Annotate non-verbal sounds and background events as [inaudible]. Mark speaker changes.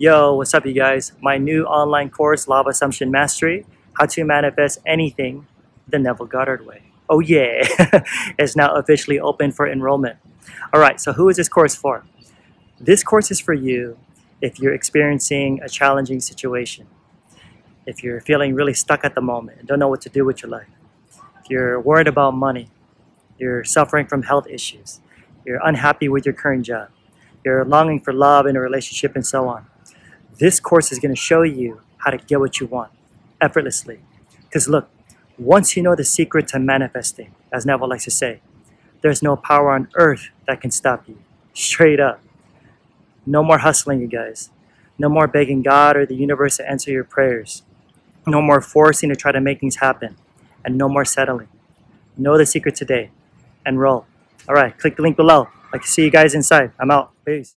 Speaker 1: Yo, what's up, you guys? My new online course, of Assumption Mastery How to Manifest Anything the Neville Goddard Way. Oh, yeah, [laughs] is now officially open for enrollment. All right, so who is this course for? This course is for you if you're experiencing a challenging situation, if you're feeling really stuck at the moment and don't know what to do with your life, if you're worried about money, you're suffering from health issues, you're unhappy with your current job, you're longing for love in a relationship, and so on. This course is going to show you how to get what you want effortlessly. Because look, once you know the secret to manifesting, as Neville likes to say, there's no power on earth that can stop you. Straight up. No more hustling, you guys. No more begging God or the universe to answer your prayers. No more forcing to try to make things happen. And no more settling. Know the secret today. And enroll. All right, click the link below. I can see you guys inside. I'm out. Peace.